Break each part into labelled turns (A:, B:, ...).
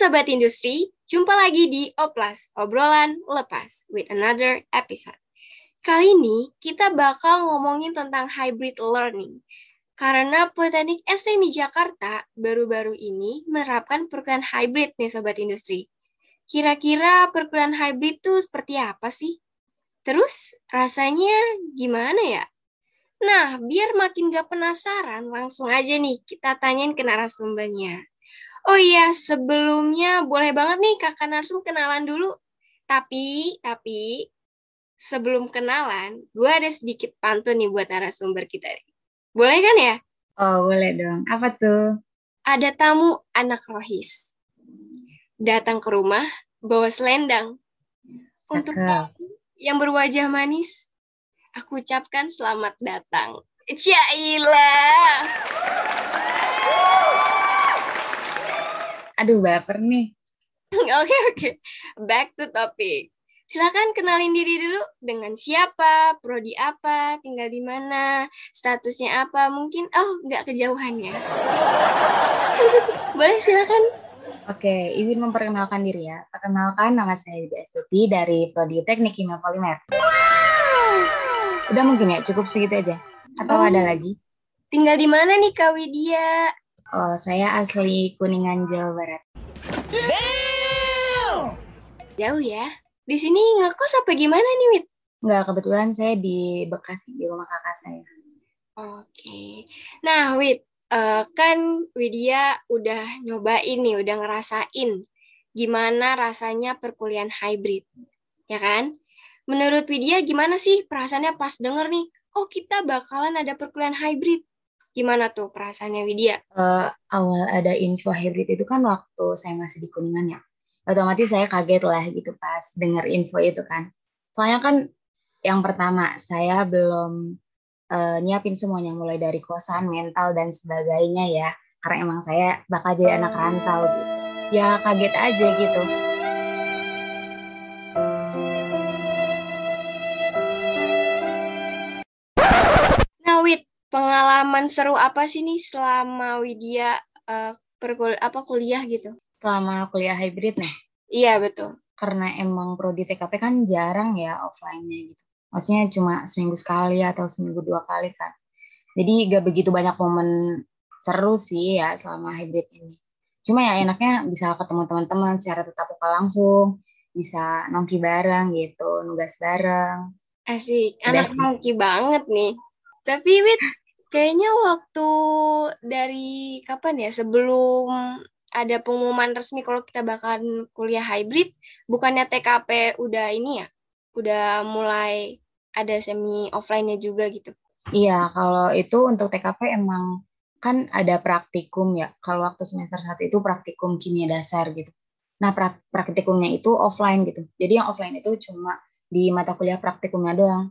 A: Sobat Industri, jumpa lagi di Oplas, obrolan lepas, with another episode. Kali ini kita bakal ngomongin tentang hybrid learning. Karena Politeknik STMI Jakarta baru-baru ini menerapkan perkuliahan hybrid nih Sobat Industri. Kira-kira perkuliahan hybrid tuh seperti apa sih? Terus rasanya gimana ya? Nah, biar makin gak penasaran, langsung aja nih kita tanyain ke narasumbernya. Oh iya, sebelumnya boleh banget nih kakak Narsum kenalan dulu. Tapi, tapi sebelum kenalan, gue ada sedikit pantun nih buat narasumber kita. Boleh kan ya?
B: Oh, boleh dong. Apa tuh?
A: Ada tamu anak rohis. Datang ke rumah, bawa selendang. Untuk yang berwajah manis, aku ucapkan selamat datang. Cailah.
B: Aduh, baper nih.
A: Oke, oke. Okay, okay. Back to topic. Silakan kenalin diri dulu dengan siapa, prodi apa, tinggal di mana, statusnya apa, mungkin oh nggak kejauhan ya. Boleh silakan.
B: Oke, izin memperkenalkan diri ya. Perkenalkan nama saya Widya Estuti dari prodi Teknik Kimia Polimer. Wow. Udah mungkin ya, cukup segitu aja. Atau oh. ada lagi?
A: Tinggal di mana nih Kak Widya?
B: Oh, saya asli Kuningan, Jawa Barat.
A: Damn! Jauh ya. Di sini ngekos apa gimana nih, Wit?
B: Enggak, kebetulan saya di Bekasi, di rumah kakak saya.
A: Oke. Nah, Wit, uh, kan Widya udah nyobain nih, udah ngerasain gimana rasanya perkuliahan hybrid, ya kan? Menurut Widya gimana sih perasaannya pas denger nih, oh kita bakalan ada perkuliahan hybrid? Gimana tuh perasaannya Widya?
B: Uh, awal ada info hybrid itu kan waktu saya masih di Kuningan ya. Otomatis saya kaget lah gitu pas dengar info itu kan. Soalnya kan yang pertama saya belum uh, nyiapin semuanya mulai dari kosan, mental dan sebagainya ya. Karena emang saya bakal jadi anak rantau gitu. Ya kaget aja gitu.
A: Pengalaman seru apa sih nih selama Widya uh, perkul apa kuliah gitu?
B: Selama kuliah hybrid nih?
A: Iya betul.
B: Karena emang prodi TKP kan jarang ya offline-nya gitu. Maksudnya cuma seminggu sekali atau seminggu dua kali kan. Jadi gak begitu banyak momen seru sih ya selama hybrid ini. Cuma ya enaknya bisa ketemu teman-teman secara tetap muka langsung, bisa nongki bareng gitu, nugas bareng.
A: Asik, anak nongki banget nih. Tapi Wit, kayaknya waktu dari kapan ya sebelum ada pengumuman resmi kalau kita bakalan kuliah hybrid, bukannya TKP udah ini ya, udah mulai ada semi offline-nya juga gitu.
B: Iya, kalau itu untuk TKP emang kan ada praktikum ya. Kalau waktu semester satu itu praktikum kimia dasar gitu. Nah, pra praktikumnya itu offline gitu. Jadi yang offline itu cuma di mata kuliah praktikumnya doang.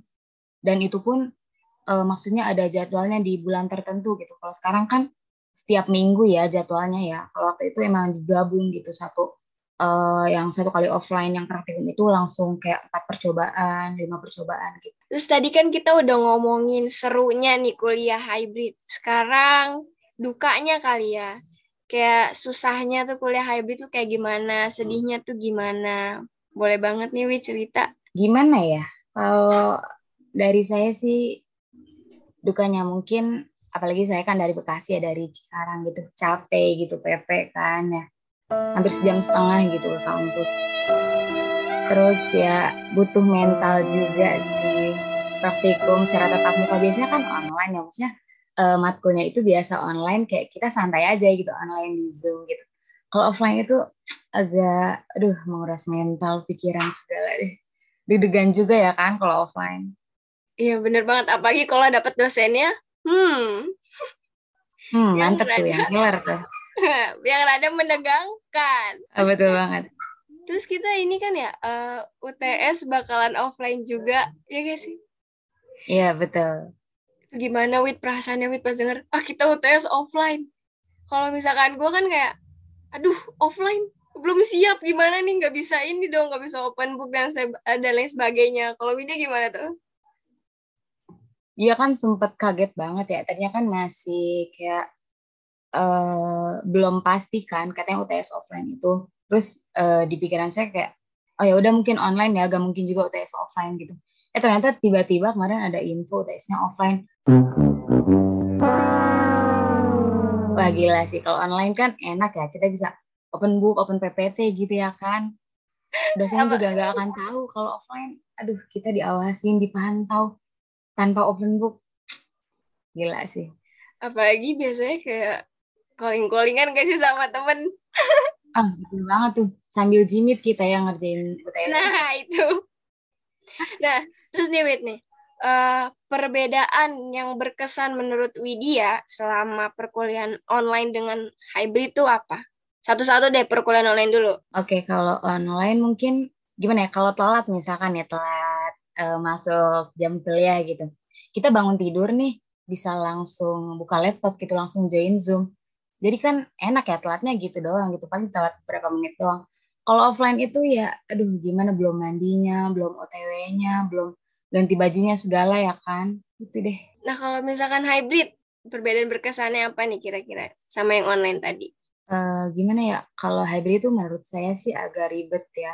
B: Dan itu pun uh, maksudnya ada jadwalnya di bulan tertentu gitu. Kalau sekarang kan setiap minggu ya jadwalnya ya. Kalau waktu itu emang digabung gitu satu uh, yang satu kali offline yang praktikum itu langsung kayak empat percobaan, lima percobaan gitu.
A: Terus tadi kan kita udah ngomongin serunya nih kuliah hybrid. Sekarang dukanya kali ya. Kayak susahnya tuh kuliah hybrid tuh kayak gimana, sedihnya tuh gimana. Boleh banget nih Wi cerita.
B: Gimana ya? Kalau dari saya sih dukanya mungkin apalagi saya kan dari Bekasi ya dari Cikarang gitu capek gitu PP kan ya. Hampir sejam setengah gitu ke kampus. Terus ya butuh mental juga sih. Praktikum secara tatap muka biasanya kan online ya maksudnya uh, matkulnya itu biasa online kayak kita santai aja gitu online di zoom gitu. Kalau offline itu agak aduh menguras mental pikiran segala deh. Deg-degan juga ya kan kalau offline
A: Iya bener banget, apalagi kalau dapat dosennya, hmm.
B: Hmm, mantep tuh yang killer tuh.
A: yang rada menegangkan.
B: Oh, betul banget.
A: Terus kita ini kan ya, uh, eh, UTS bakalan offline juga, ya gak sih?
B: Iya, betul.
A: Gimana Wit perasaannya Wit pas denger, ah kita UTS offline. Kalau misalkan gue kan kayak, aduh offline, belum siap gimana nih, nggak bisa ini dong, nggak bisa open book dan, dan lain sebagainya. Kalau Widya gimana tuh?
B: Iya kan sempet kaget banget ya. Tadinya kan masih kayak uh, belum pasti kan katanya UTS offline itu. Terus uh, di pikiran saya kayak oh ya udah mungkin online ya gak mungkin juga UTS offline gitu. Eh ternyata tiba-tiba kemarin ada info UTS-nya offline. Wah gila sih. Kalau online kan enak ya kita bisa open book open PPT gitu ya kan. Dosen juga nggak akan tahu kalau offline. Aduh kita diawasin dipantau tanpa open book. Gila sih.
A: Apalagi biasanya kayak calling-callingan gak sih sama temen?
B: Ah betul banget tuh. Sambil jimit kita yang ngerjain UTS.
A: Nah itu. Nah terus nih Wit nih. Uh, perbedaan yang berkesan menurut Widya selama perkuliahan online dengan hybrid itu apa? Satu-satu deh perkuliahan online dulu.
B: Oke okay, kalau online mungkin gimana ya? Kalau telat misalkan ya telat uh, masuk jam kuliah gitu. Kita bangun tidur nih bisa langsung buka laptop gitu langsung join zoom. Jadi kan enak ya telatnya gitu doang gitu. Paling telat berapa menit doang. Kalau offline itu ya aduh gimana belum mandinya belum otw-nya belum ganti bajunya segala ya kan. Gitu deh.
A: Nah kalau misalkan hybrid perbedaan berkesannya apa nih kira-kira sama yang online tadi?
B: Uh, gimana ya kalau hybrid itu menurut saya sih agak ribet ya.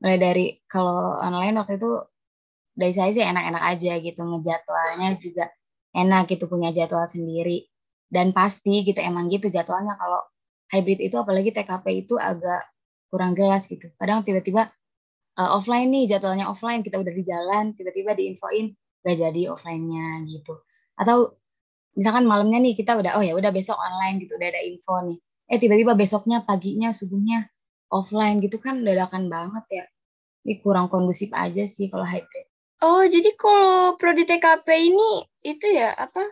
B: Mulai dari kalau online waktu itu dari saya sih enak-enak aja gitu ngejadwalnya juga enak gitu punya jadwal sendiri. Dan pasti gitu emang gitu jadwalnya. Kalau hybrid itu apalagi TKP itu agak kurang jelas gitu. Kadang tiba-tiba uh, offline nih jadwalnya offline kita udah di jalan tiba-tiba diinfoin gak jadi offline-nya gitu. Atau misalkan malamnya nih kita udah oh ya udah besok online gitu udah ada info nih. Eh tiba-tiba besoknya paginya subuhnya offline gitu kan dadakan banget ya. Ini kurang kondusif aja sih kalau hybrid
A: oh jadi kalau prodi TKP ini itu ya apa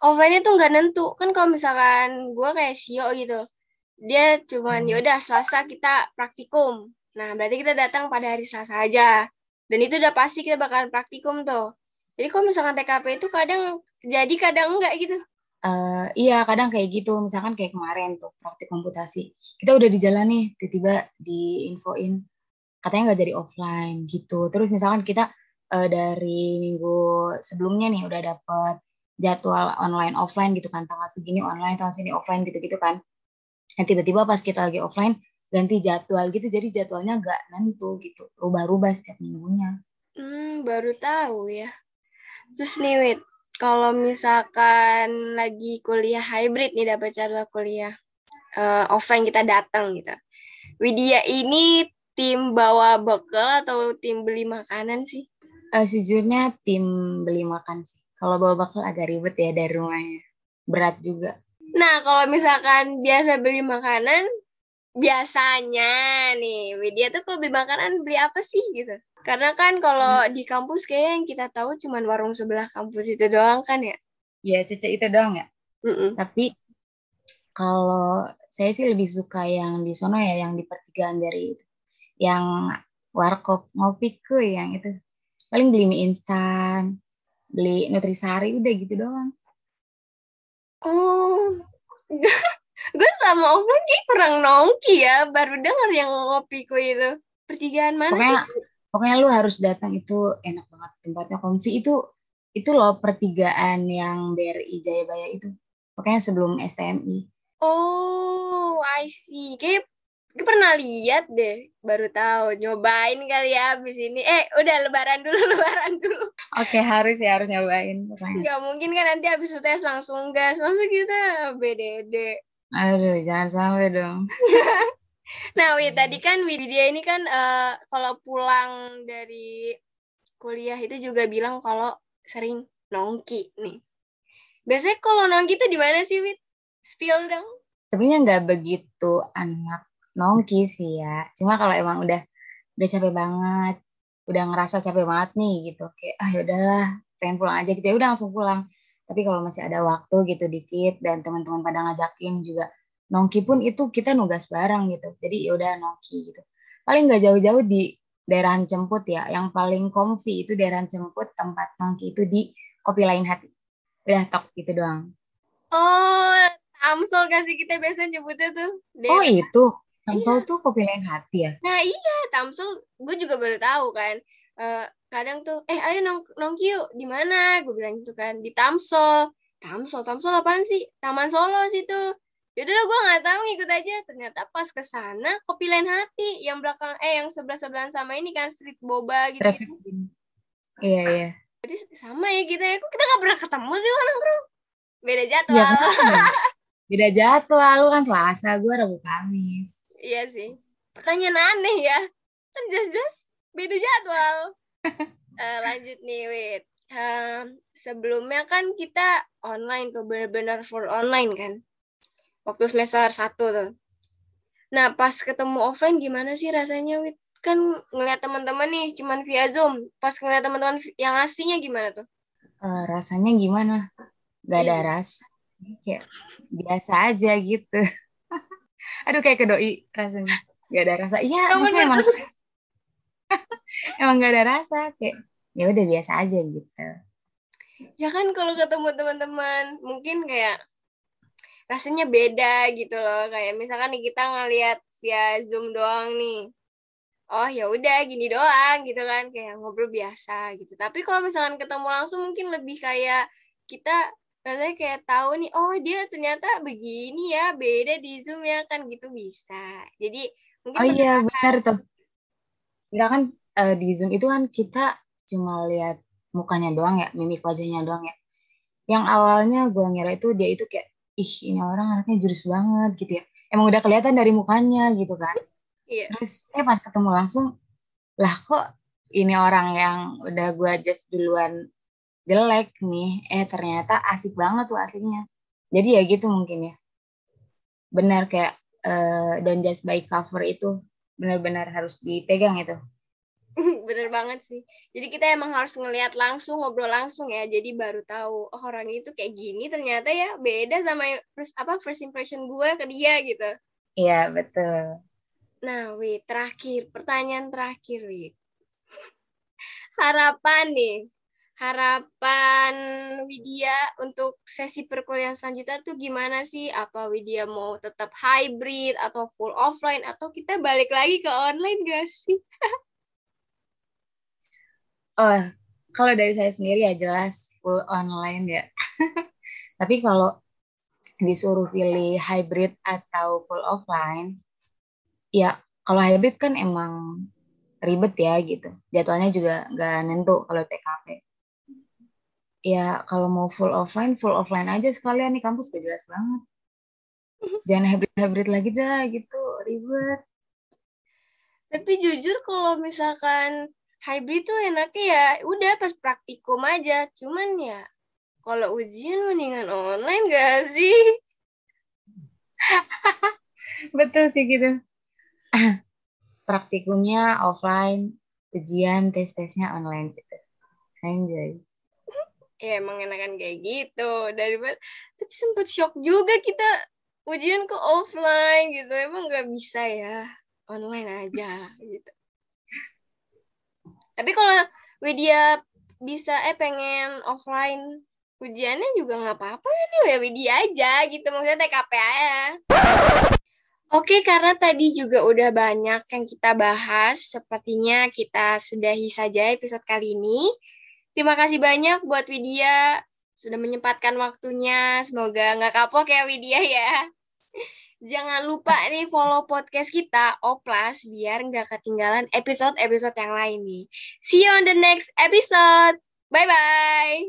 A: offline-nya tuh nggak nentu. Kan kalau misalkan gue kayak Sio gitu dia cuman hmm. yaudah Selasa kita praktikum. Nah berarti kita datang pada hari Selasa aja. Dan itu udah pasti kita bakalan praktikum tuh. Jadi kalau misalkan TKP itu kadang jadi kadang enggak gitu.
B: Uh, iya kadang kayak gitu. Misalkan kayak kemarin tuh praktik komputasi. Kita udah di jalan nih tiba-tiba diinfoin katanya nggak jadi offline gitu. Terus misalkan kita uh, dari minggu sebelumnya nih udah dapet jadwal online offline gitu kan. Tanggal segini online tanggal segini offline gitu-gitu kan. Dan tiba-tiba pas kita lagi offline ganti jadwal gitu jadi jadwalnya nggak nentu gitu. Rubah-rubah setiap minggunya.
A: Hmm baru tahu ya. Terus nih wait kalau misalkan lagi kuliah hybrid nih dapat jadwal kuliah uh, offline kita datang gitu. Widya ini tim bawa bekal atau tim beli makanan sih?
B: Uh, sejujurnya tim beli makan sih. Kalau bawa bakal agak ribet ya dari rumahnya. Berat juga.
A: Nah, kalau misalkan biasa beli makanan, biasanya nih, Widya tuh kalau beli makanan beli apa sih gitu? Karena kan kalau hmm. di kampus kayak yang kita tahu cuma warung sebelah kampus itu doang kan ya?
B: Iya, cece itu doang ya. Mm -mm. Tapi kalau saya sih lebih suka yang di sono ya, yang di pertigaan dari itu. Yang warkop ngopi ke yang itu. Paling beli mie instan, beli nutrisari udah gitu doang.
A: Oh gue sama offline kayak kurang nongki ya baru denger yang ngopiku itu. Pertigaan mana
B: pokoknya,
A: sih?
B: pokoknya lu harus datang itu enak banget. Tempatnya kompi itu itu loh pertigaan yang BRI Jayabaya itu. Pokoknya sebelum STMI
A: oh I see. Kayak pernah lihat deh, baru tahu. Nyobain kali ya abis ini. Eh, udah lebaran dulu, lebaran dulu.
B: Oke, okay, harus ya, harus nyobain.
A: Gak mungkin kan nanti abis UTS langsung gas. Masa kita BDD.
B: Aduh, jangan sampai dong.
A: nah, Wi, tadi kan Widya ini kan uh, kalau pulang dari kuliah itu juga bilang kalau sering nongki nih. Biasanya kalau nongki itu di mana sih, Wid? Spill dong.
B: Sebenarnya nggak begitu anak nongki sih ya. Cuma kalau emang udah udah capek banget udah ngerasa capek banget nih gitu kayak ah yaudahlah pengen pulang aja gitu ya udah langsung pulang. Tapi kalau masih ada waktu gitu dikit dan teman-teman pada ngajakin juga nongki pun itu kita nugas bareng gitu. Jadi yaudah nongki gitu. Paling nggak jauh-jauh di daerah Cemput ya. Yang paling comfy itu daerah Cemput tempat nongki itu di kopi lain hati. Udah tok gitu doang.
A: Oh Amsol kasih kita biasa nyebutnya tuh
B: oh itu Tamsul iya. tuh kopi lain hati ya?
A: Nah iya, Tamsul gue juga baru tahu kan. Uh, kadang tuh, eh ayo nong nongki yuk, di mana? Gue bilang gitu kan, di Tamsul. Tamsul, Tamsul apaan sih? Taman Solo situ. yaudah gue nggak tahu ngikut aja ternyata pas ke sana kopi lain hati yang belakang eh yang sebelah sebelahan sama ini kan street boba gitu,
B: Traffic jam. Iya, iya.
A: jadi sama ya kita ya kok kita nggak pernah ketemu sih orang bro beda
B: Iya,
A: jadwal
B: kenapa? Beda jadwal, lu kan Selasa, gue Rabu Kamis.
A: Iya sih pertanyaan aneh ya kan jelas-jelas beda jadwal Eh, lanjut nih wait Em, sebelumnya kan kita online tuh benar-benar full online kan waktu semester satu tuh nah pas ketemu offline gimana sih rasanya wit kan ngeliat teman-teman nih cuman via zoom pas ngeliat teman-teman yang aslinya gimana tuh
B: Eh, rasanya gimana? Gak ada
A: Iya.
B: rasa. sih, Kayak biasa aja gitu. Aduh kayak kedoi rasanya. Gak ada rasa. Iya, maksudnya emang emang gak ada rasa kayak ya udah biasa aja gitu.
A: ya kan kalau ketemu teman-teman mungkin kayak rasanya beda gitu loh kayak misalkan nih kita ngeliat via zoom doang nih oh ya udah gini doang gitu kan kayak ngobrol biasa gitu tapi kalau misalkan ketemu langsung mungkin lebih kayak kita rasanya kayak tahu nih oh dia ternyata begini ya beda di zoom ya kan gitu bisa jadi mungkin
B: Oh iya benar tuh. Kita kan eh, di Zoom itu kan kita cuma lihat mukanya doang ya, mimik wajahnya doang ya. Yang awalnya gue ngira itu dia itu kayak ih ini orang anaknya jurus banget gitu ya. Emang udah kelihatan dari mukanya gitu kan.
A: iya
B: Terus eh pas ketemu langsung lah kok ini orang yang udah gue just duluan jelek nih, eh ternyata asik banget tuh aslinya. Jadi ya gitu mungkin ya. Benar kayak eh, don't just by cover itu benar-benar harus dipegang itu.
A: bener banget sih jadi kita emang harus ngelihat langsung ngobrol langsung ya jadi baru tahu oh orang itu kayak gini ternyata ya beda sama first apa first impression gue ke dia gitu
B: Iya betul.
A: nah wih terakhir pertanyaan terakhir wih harapan nih harapan Widya untuk sesi perkuliahan selanjutnya tuh gimana sih apa Widya mau tetap hybrid atau full offline atau kita balik lagi ke online gak sih
B: Oh kalau dari saya sendiri ya jelas full online ya. Tapi kalau disuruh pilih hybrid atau full offline, ya kalau hybrid kan emang ribet ya gitu. Jadwalnya juga nggak nentu kalau TKP. Ya kalau mau full offline, full offline aja sekalian nih kampus gak jelas banget. Jangan hybrid-hybrid lagi dah gitu, ribet.
A: Tapi jujur kalau misalkan hybrid tuh enaknya ya udah pas praktikum aja. Cuman ya kalau ujian mendingan online gak sih?
B: Betul sih gitu. Praktikumnya offline, ujian, tes-tesnya online gitu. Enjoy.
A: Ya emang enakan kayak gitu. Daripada tapi sempet shock juga kita ujian ke offline gitu. Emang nggak bisa ya online aja gitu. Tapi kalau Widya bisa eh pengen offline ujiannya juga nggak apa-apa nih ya Widya aja gitu maksudnya TKP aja. Oke, karena tadi juga udah banyak yang kita bahas, sepertinya kita sudahi saja episode kali ini. Terima kasih banyak buat Widya sudah menyempatkan waktunya. Semoga nggak kapok ya Widya ya. Jangan lupa nih follow podcast kita Oplas biar nggak ketinggalan episode-episode yang lain nih. See you on the next episode. Bye bye.